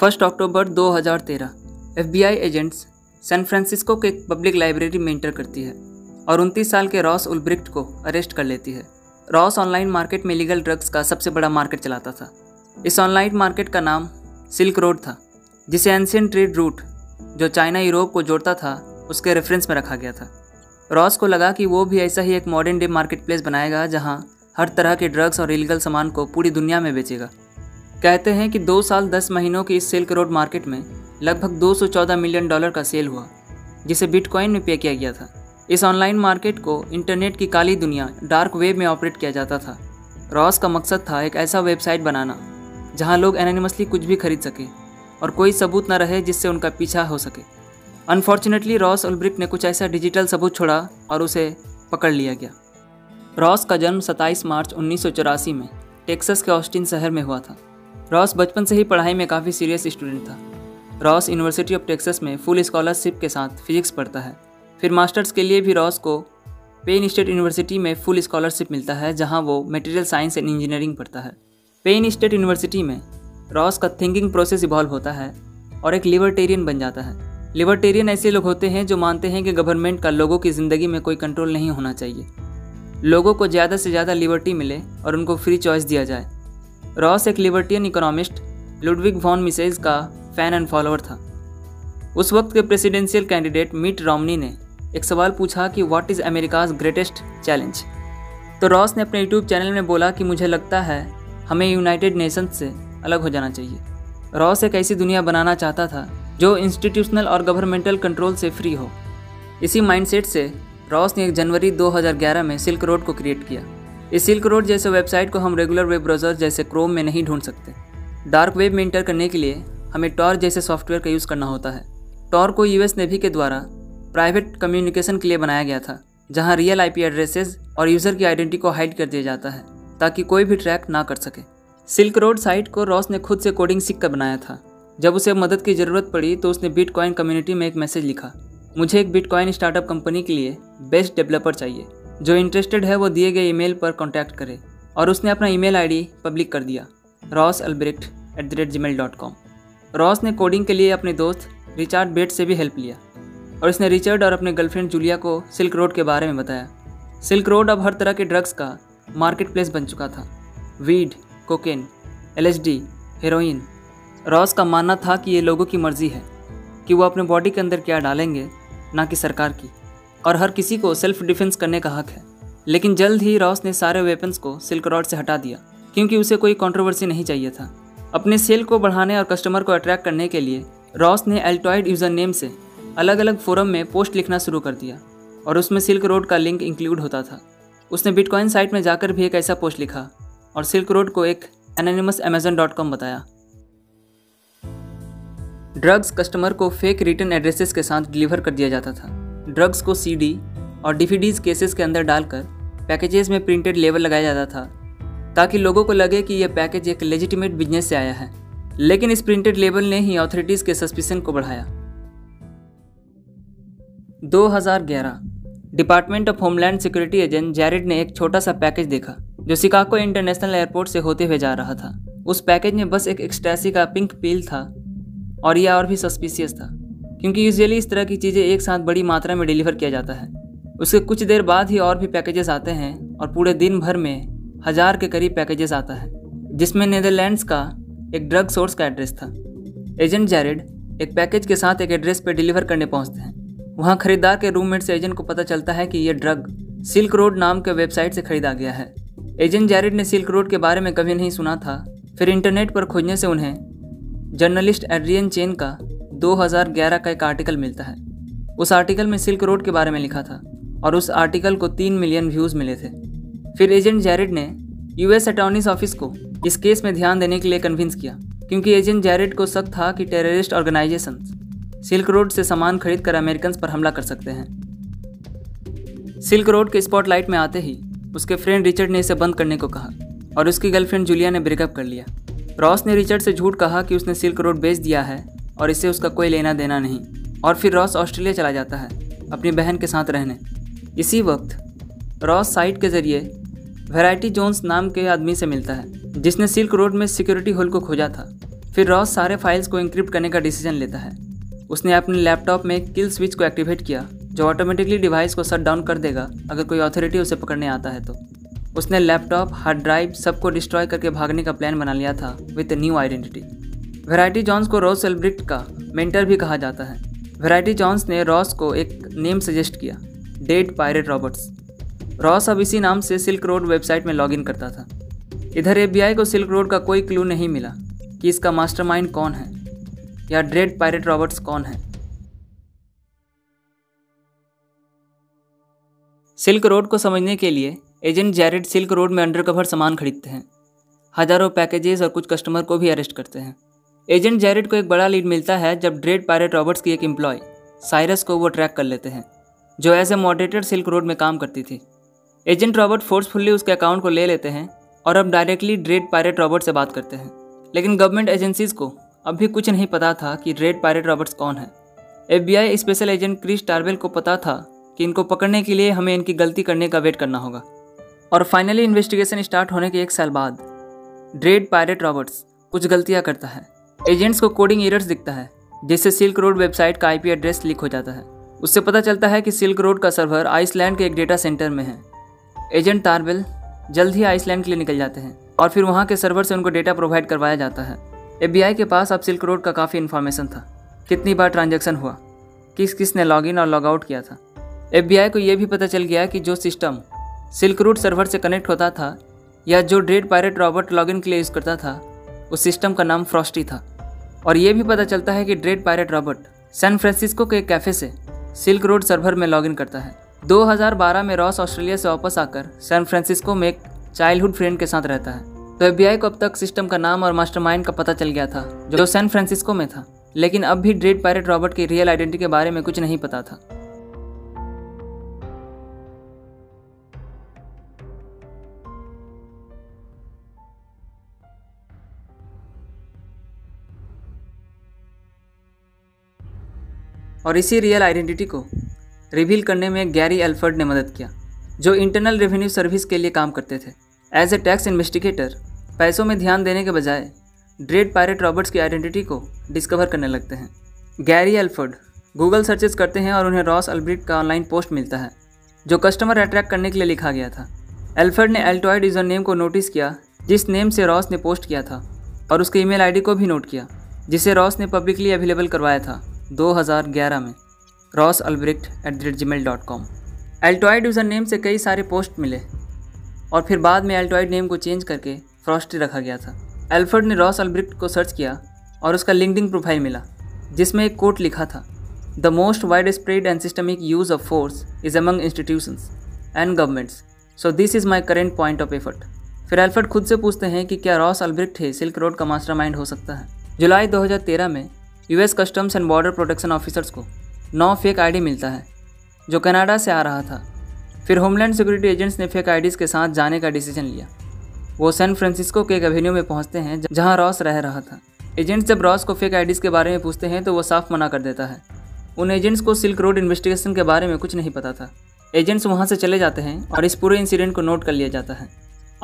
First October 2013 FBI agents San Francisco के एक public library में इंटर करती है और 29 साल के रॉस उल्ब्रिक्ट को अरेस्ट कर लेती है। रॉस ऑनलाइन मार्केट में लीगल ड्रग्स का सबसे बड़ा मार्केट चलाता था। इस ऑनलाइन मार्केट का नाम सिल्क रोड था, जिसे एंशियन ट्रेड रूट, जो चाइना यूरोप को जोड़ता था, उसके रेफरेंस में रखा गया था। रॉस को लगा कि वो भी ऐसा ही एक मॉडर्न डे मार्केट प्लेस बनाएगा, जहाँ हर तरह के ड्रग्स और इलीगल सामान को पूरी दुनिया में बेचेगा। कहते हैं कि दो साल दस महीनों की इस सिल्क रोड मार्केट में लगभग 214 मिलियन डॉलर का सेल हुआ, जिसे बिटकॉइन में पे किया गया था। इस ऑनलाइन मार्केट को इंटरनेट की काली दुनिया, डार्क वेब में ऑपरेट किया जाता था। रॉस का मकसद था एक ऐसा वेबसाइट बनाना, जहाँ लोग एनोनिमसली कुछ भी खरीद सके और कोई सबूत न रहे जिससे उनका पीछा हो सके। अनफॉर्चुनेटली रॉस उल्ब्रिक ने कुछ ऐसा डिजिटल सबूत छोड़ा और उसे पकड़ लिया गया। रॉस का जन्म 27 मार्च उन्नीस सौ चौरासी में टेक्सास के ऑस्टिन शहर में हुआ था। रॉस बचपन से ही पढ़ाई में काफ़ी सीरियस स्टूडेंट था। रॉस यूनिवर्सिटी ऑफ़ टेक्सास में फुल स्कॉलरशिप के साथ फिजिक्स पढ़ता है। फिर मास्टर्स के लिए भी रॉस को पेन स्टेट यूनिवर्सिटी में फुल स्कॉलरशिप मिलता है, जहाँ वो मटेरियल साइंस एंड इंजीनियरिंग पढ़ता है। पेन स्टेट यूनिवर्सिटी में रॉस का थिंकिंग प्रोसेस इवॉल्व होता है और एक लिबर्टेरियन बन जाता है। लिबर्टेरियन ऐसे लोग होते हैं जो मानते हैं कि गवर्नमेंट का लोगों की ज़िंदगी में कोई कंट्रोल नहीं होना चाहिए। लोगों को ज़्यादा से ज़्यादा लिबर्टी मिले और उनको फ्री चॉइस दिया जाए। रॉस एक libertarian economist Ludwig von Mises का फ़ैन एंड फॉलोअर था। उस वक्त के प्रेसिडेंशियल कैंडिडेट मिट रोमनी ने एक सवाल पूछा कि what is America's greatest challenge तो रॉस ने अपने यूट्यूब चैनल में बोला कि मुझे लगता है हमें यूनाइटेड नेशंस से अलग हो जाना चाहिए। रॉस एक ऐसी दुनिया बनाना चाहता था जो इंस्टीट्यूशनल और गवर्नमेंटल कंट्रोल से फ्री हो। इसी माइंडसेट से रॉस ने एक जनवरी 2011 में सिल्क रोड को क्रिएट किया। इस सिल्क रोड जैसे वेबसाइट को हम रेगुलर वेब ब्राउज़र जैसे क्रोम में नहीं ढूंढ सकते। डार्क वेब में इंटर करने के लिए हमें टॉर जैसे सॉफ्टवेयर का यूज़ करना होता है। टॉर को यूएस नेवी के द्वारा प्राइवेट कम्युनिकेशन के लिए बनाया गया था, जहाँ रियल आईपी एड्रेसेस और यूज़र की आइडेंटिटी को हाइड कर दिया जाता है, ताकि कोई भी ट्रैक ना कर सके। सिल्क रोड साइट को रॉस ने खुद से कोडिंग सीख कर बनाया था। जब उसे मदद की ज़रूरत पड़ी तो उसने बिटकॉइन कम्युनिटी में एक मैसेज लिखा, मुझे एक बिटकॉइन स्टार्टअप कंपनी के लिए बेस्ट डेवलपर चाहिए। जो इंटरेस्टेड है वो दिए गए ईमेल पर कॉन्टैक्ट करे और उसने अपना ईमेल आईडी पब्लिक कर दिया Ross Ulbricht at the rate Gmail dot com Ross ने कोडिंग के लिए अपने दोस्त रिचार्ड बेट से भी हेल्प लिया और इसने रिचर्ड और अपने गर्लफ्रेंड जूलिया को सिल्क रोड के बारे में बताया। सिल्क रोड अब हर तरह के ड्रग्स का मार्केट प्लेस बन चुका था। Weed cocaine L LSD heroin Ross का मानना था कि ये लोगों की मर्ज़ी है कि वो अपने बॉडी के अंदर क्या डालेंगे, ना कि सरकार की। और हर किसी को सेल्फ डिफेंस करने का हक है। लेकिन जल्द ही रॉस ने सारे वेपन्स को सिल्क रॉड से हटा दिया, क्योंकि उसे कोई कंट्रोवर्सी नहीं चाहिए था। अपने सेल को बढ़ाने और कस्टमर को अट्रैक्ट करने के लिए रॉस ने एल्टॉइड यूज़र नेम से अलग अलग फोरम में पोस्ट लिखना शुरू कर दिया, और उसमें सिल्क रोड का लिंक इंक्लूड होता था। उसने बिटकॉइन साइट में जाकर भी एक ऐसा पोस्ट लिखा, और सिल्क रोड को एक एनानिमस अमेजन डॉट कॉम बताया। ड्रग्स कस्टमर को फेक रिटर्न एड्रेसेस के साथ डिलीवर कर दिया जाता था। ड्रग्स को सीडी और डिफिडीज केसेस के अंदर डालकर पैकेजेस में प्रिंटेड लेबल लगाया जाता था, ताकि लोगों को लगे कि यह पैकेज एक लेजिटिमेट बिज़नेस से आया है। लेकिन इस प्रिंटेड लेबल ने ही अथॉरिटीज़ के सस्पिशन को बढ़ाया। 2011 department of homeland security agent Jared ने एक छोटा सा पैकेज देखा, जो शिकागो इंटरनेशनल एयरपोर्ट से होते हुए जा रहा था। उस पैकेज में बस एक एक्सट्रेसी का पिंक पील था और यह और भी सस्पिशियस था। क्योंकि यूजुअली इस तरह की चीज़ें एक साथ बड़ी मात्रा में डिलीवर किया जाता है। उसके कुछ देर बाद ही और भी पैकेजेस आते हैं और पूरे दिन भर में हज़ार के करीब पैकेजेस आता है, जिसमें नीदरलैंड्स का एक ड्रग सोर्स का एड्रेस था। एजेंट जैरिड एक पैकेज के साथ एक एड्रेस पर डिलीवर करने पहुँचते हैं। वहाँ खरीदार के रूममेट से एजेंट को पता चलता है कि यह ड्रग सिल्क रोड नाम के वेबसाइट से खरीदा गया है। एजेंट जैरिड ने सिल्क रोड के बारे में कभी नहीं सुना था, फिर इंटरनेट पर खोजने से उन्हें जर्नलिस्ट एड्रियन चेन का 2011 का एक आर्टिकल मिलता है। उस आर्टिकल में सिल्क रोड के बारे में लिखा था और उस आर्टिकल को तीन मिलियन व्यूज़ मिले थे। फिर एजेंट जैरिड ने यूएस अटॉर्नीस ऑफ़िस को इस केस में ध्यान देने के लिए कन्विंस किया, क्योंकि एजेंट जैरेड को शक था कि टेररिस्ट ऑर्गेनाइजेशन सिल्क रोड से सामान खरीद कर अमेरिकन पर हमला कर सकते हैं। सिल्क रोड के स्पॉटलाइट में आते ही उसके फ्रेंड रिचर्ड ने इसे बंद करने को कहा और उसकी गर्लफ्रेंड जूलिया ने ब्रेकअप कर लिया। रॉस ने रिचर्ड से झूठ कहा कि उसने सिल्क रोड बेच दिया है और इससे उसका कोई लेना देना नहीं। और फिर रॉस ऑस्ट्रेलिया चला जाता है, अपनी बहन के साथ रहने। इसी वक्त, रॉस साइट के ज़रिए वैरायटी जोन्स नाम के आदमी से मिलता है, जिसने सिल्क रोड में सिक्योरिटी होल को खोजा था। फिर रॉस सारे फाइल्स को इंक्रिप्ट करने का डिसीज़न लेता है। उसने अपने लैपटॉप में किल स्विच को एक्टिवेट किया, जो ऑटोमेटिकली डिवाइस को शट डाउन कर देगा, अगर कोई अथॉरिटी उसे पकड़ने आता है तो। उसने लैपटॉप, हार्ड ड्राइव, सबको डिस्ट्रॉय करके भागने का प्लान बना लिया था, with new identity. Variety Jones को रॉस एल्ब्रिक्ट का मेंटर भी कहा जाता है। वेराइटी जॉन्स ने रॉस को एक नेम सजेस्ट किया डेड पायरेट रॉबर्ट्स रॉस अब इसी नाम से सिल्क रोड वेबसाइट में लॉगिन करता था। इधर एफ़ को सिल्क रोड का कोई क्लू नहीं मिला कि इसका मास्टरमाइंड कौन है, या ड्रेड पायरेट रॉबर्ट्स कौन है। सिल्क रोड को समझने के लिए एजेंट जैरेड सिल्क रोड में अंडरकवर सामान खरीदते हैं। हज़ारों पैकेजेस और कुछ कस्टमर को भी अरेस्ट करते हैं। एजेंट जैरेड को एक बड़ा लीड मिलता है जब ड्रेड पायरेट रॉबर्ट्स की एक एम्प्लॉय साइरस को वो ट्रैक कर लेते हैं, जो as a moderator Silk Road में काम करती थी। एजेंट रॉबर्ट फोर्सफुल्ली उसके अकाउंट को ले लेते हैं और अब डायरेक्टली ड्रेड पायरेट रॉबर्ट से बात करते हैं। लेकिन गवर्नमेंट एजेंसीज को अब भी कुछ नहीं पता था कि रेड पायरेट रॉबर्ट्स कौन है। FBI special agent Chris Tarbell को पता था कि इनको पकड़ने के लिए हमें इनकी गलती करने का वेट करना होगा। और फाइनली इन्वेस्टिगेशन स्टार्ट होने के एक साल बाद, ड्रेड पायरेट रॉबर्ट्स कुछ गलतियाँ करता है। एजेंट्स को कोडिंग एरर्स दिखता है, जिससे सिल्क रोड वेबसाइट का आईपी एड्रेस लीक हो जाता है। उससे पता चलता है कि सिल्क रोड का सर्वर आइसलैंड के एक डेटा सेंटर में है। एजेंट तारबेल जल्द ही आइसलैंड के लिए निकल जाते हैं, और फिर वहाँ के सर्वर से उनको डेटा प्रोवाइड करवाया जाता है। एफबीआई के पास अब सिल्क रोड का काफ़ी इन्फॉर्मेशन था। कितनी बार ट्रांजेक्शन हुआ? किस किस ने लॉगिन और लॉग आउट किया था? एफबीआई को यह भी पता चल गया कि जो सिस्टम सिल्क रूट सर्वर से कनेक्ट होता था, या जो ड्रेड पायरेट रॉबर्ट लॉगिन के लिए यूज़ करता था, उस सिस्टम का नाम फ्रॉस्टी था। और ये भी पता चलता है कि dread pirate Robert San Francisco के एक कैफ़े से सिल्क रोड सर्वर में लॉगिन करता है। 2012 में रॉस ऑस्ट्रेलिया से वापस आकर सैन फ्रांसिस्को में एक चाइल्डहुड फ्रेंड के साथ रहता है। तो FBI को अब तक सिस्टम का नाम और मास्टरमाइंड का पता चल गया था, जो सैन फ्रांसिस्को में था। लेकिन अब भी ड्रेड पायरेट रॉबर्ट की रियल आइडेंटिटी के बारे में कुछ नहीं पता था। और इसी रियल आइडेंटिटी को रिवील करने में गैरी एल्फर्ड ने मदद किया, जो इंटरनल रेवेन्यू सर्विस के लिए काम करते थे। एज ए टैक्स इन्वेस्टिगेटर पैसों में ध्यान देने के बजाय ड्रेड पायरेट रॉबर्ट्स की आइडेंटिटी को डिस्कवर करने लगते हैं। गैरी एल्फर्ड गूगल सर्चेस करते हैं और उन्हें रॉस अल्ब्रिट का ऑनलाइन पोस्ट मिलता है, जो कस्टमर अट्रैक्ट करने के लिए लिखा गया था। एल्फर्ड ने एल्टॉयड यूज़र नेम को नोटिस किया, जिस नेम से रॉस ने पोस्ट किया था, और उसके ईमेल आईडी को भी नोट किया, जिसे रॉस ने पब्लिकली अवेलेबल करवाया था। 2011 में। Ross Ulbricht at the rate Gmail dot com altoid user name से कई सारे पोस्ट मिले और फिर बाद में एल्टॉयड नेम को चेंज करके फ्रॉस्टी रखा गया था। एल्फर्ड ने रॉस अल्ब्रिक्ट को सर्च किया और उसका लिंकडिंग प्रोफ़ाइल मिला, जिसमें एक कोट लिखा था the most widespread and systemic use of force is among institutions and governments so this is my current point of effort फिर एल्फर्ड खुद से पूछते हैं कि क्या रॉस अल्ब्रिक्ट है सिल्क रोड का मास्टरमाइंड हो सकता है। जुलाई 2013 में US customs and border protection officers को नौ फेक आईडी मिलता है, जो कनाडा से आ रहा था। फिर होमलैंड सिक्योरिटी एजेंट्स ने फेक आईडीज़ के साथ जाने का डिसीज़न लिया। वो सैन फ्रांसिस्को के एक एवेन्यू में पहुँचते हैं, जहाँ रॉस रह रहा था। एजेंट्स जब रॉस को फेक आईडीज़ के बारे में पूछते हैं तो वो साफ़ मना कर देता है। उन एजेंट्स को सिल्क रोड इन्वेस्टिगेशन के बारे में कुछ नहीं पता था। एजेंट्स वहाँ से चले जाते हैं और इस पूरे इंसिडेंट को नोट कर लिया जाता है।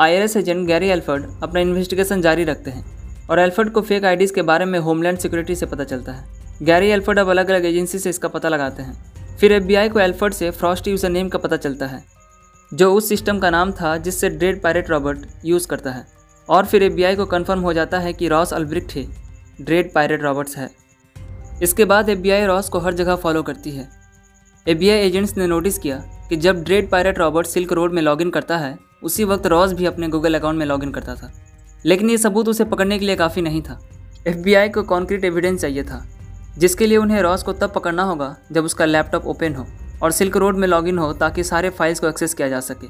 आई एजेंट गैरी एल्फर्ड अपना इन्वेस्टिगेशन जारी रखते हैं। और एल्फर्ड को फेक आईडीज़ के बारे में होमलैंड सिक्योरिटी से पता चलता है। गैरी एल्फर्ड अब अलग अलग एजेंसी से इसका पता लगाते हैं। फिर एफ़ को एल्फर्ड से फ्रॉस्ट यूज़र नेम का पता चलता है, जो उस सिस्टम का नाम था जिससे ड्रेड पायरेट रॉबर्ट यूज़ करता है। और फिर एफ़ को कन्फर्म हो जाता है कि रॉस अल्ब्रिक्ट ही, ड्रेड पायरेट रॉबर्ट्स है। इसके बाद FBI रॉस को हर जगह फॉलो करती है। एफ़ एजेंट्स ने नोटिस किया कि जब dread pirate Robert silk road में लॉगिन करता है, उसी वक्त रॉस भी अपने गूगल अकाउंट में लॉगिन करता था। लेकिन ये सबूत उसे पकड़ने के लिए काफ़ी नहीं था। एफबीआई को कॉन्क्रीट एविडेंस चाहिए था, जिसके लिए उन्हें रॉस को तब पकड़ना होगा जब उसका लैपटॉप ओपन हो और सिल्क रोड में लॉगिन हो ताकि सारे फाइल्स को एक्सेस किया जा सके।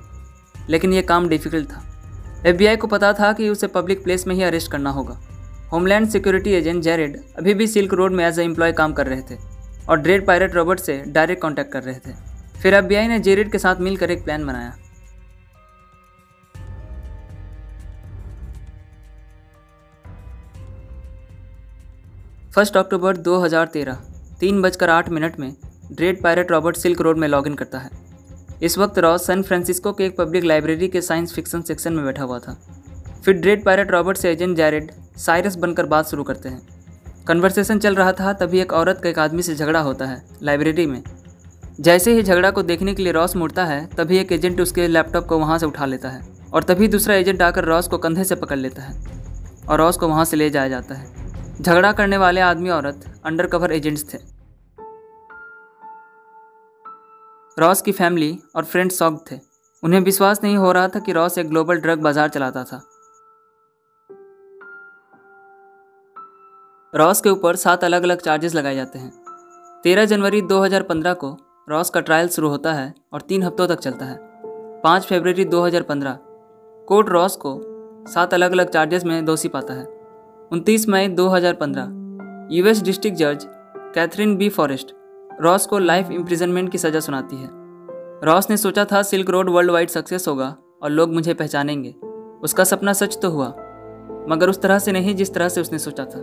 लेकिन ये काम डिफ़िकल्ट था। एफबीआई को पता था कि उसे पब्लिक प्लेस में ही अरेस्ट करना होगा। होमलैंड सिक्योरिटी एजेंट जेरेड अभी भी सिल्क रोड में एज ए एम्प्लॉय काम कर रहे थे और ड्रेड पायरेट रॉबर्ट से डायरेक्ट कॉन्टैक्ट कर रहे थे। फिर एफबीआई ने जेरेड के साथ मिलकर एक प्लान बनाया। फ़र्स्ट अक्टूबर 2013 तीन बजकर आठ मिनट में dread pirate Robert silk road में लॉगिन करता है। इस वक्त रॉस सैन फ्रांसिस्को के एक पब्लिक लाइब्रेरी के साइंस फिक्सन सेक्शन में बैठा हुआ था। फिर ड्रेड पायरेट रॉबर्ट से एजेंट जैरेड साइरस बनकर बात शुरू करते हैं। कन्वर्सेशन चल रहा था, तभी एक औरत का एक आदमी से झगड़ा होता है लाइब्रेरी में। जैसे ही झगड़ा को देखने के लिए रॉस मुड़ता है, तभी एक एजेंट उसके लैपटॉप को वहाँ से उठा लेता है और तभी दूसरा एजेंट आकर रॉस को कंधे से पकड़ लेता है और रॉस को वहाँ से ले जाया जाता है। झगड़ा करने वाले आदमी औरत अंडर कवर एजेंट्स थे। रॉस की फैमिली और फ्रेंड्स सॉक्ड थे। उन्हें विश्वास नहीं हो रहा था कि रॉस एक ग्लोबल ड्रग बाज़ार चलाता था। रॉस के ऊपर सात अलग अलग चार्जेस लगाए जाते हैं। तेरह जनवरी 2015 को रॉस का ट्रायल शुरू होता है और तीन हफ्तों तक चलता है। पाँच फरवरी 2015 कोर्ट रॉस को सात अलग अलग चार्जेस में दोषी पाता है। उनतीस मई 2015 यूएस डिस्ट्रिक्ट जज कैथरीन बी फॉरेस्ट रॉस को लाइफ इम्प्रिजनमेंट की सज़ा सुनाती है। रॉस ने सोचा था silk road world wide success होगा और लोग मुझे पहचानेंगे। उसका सपना सच तो हुआ, मगर उस तरह से नहीं जिस तरह से उसने सोचा था।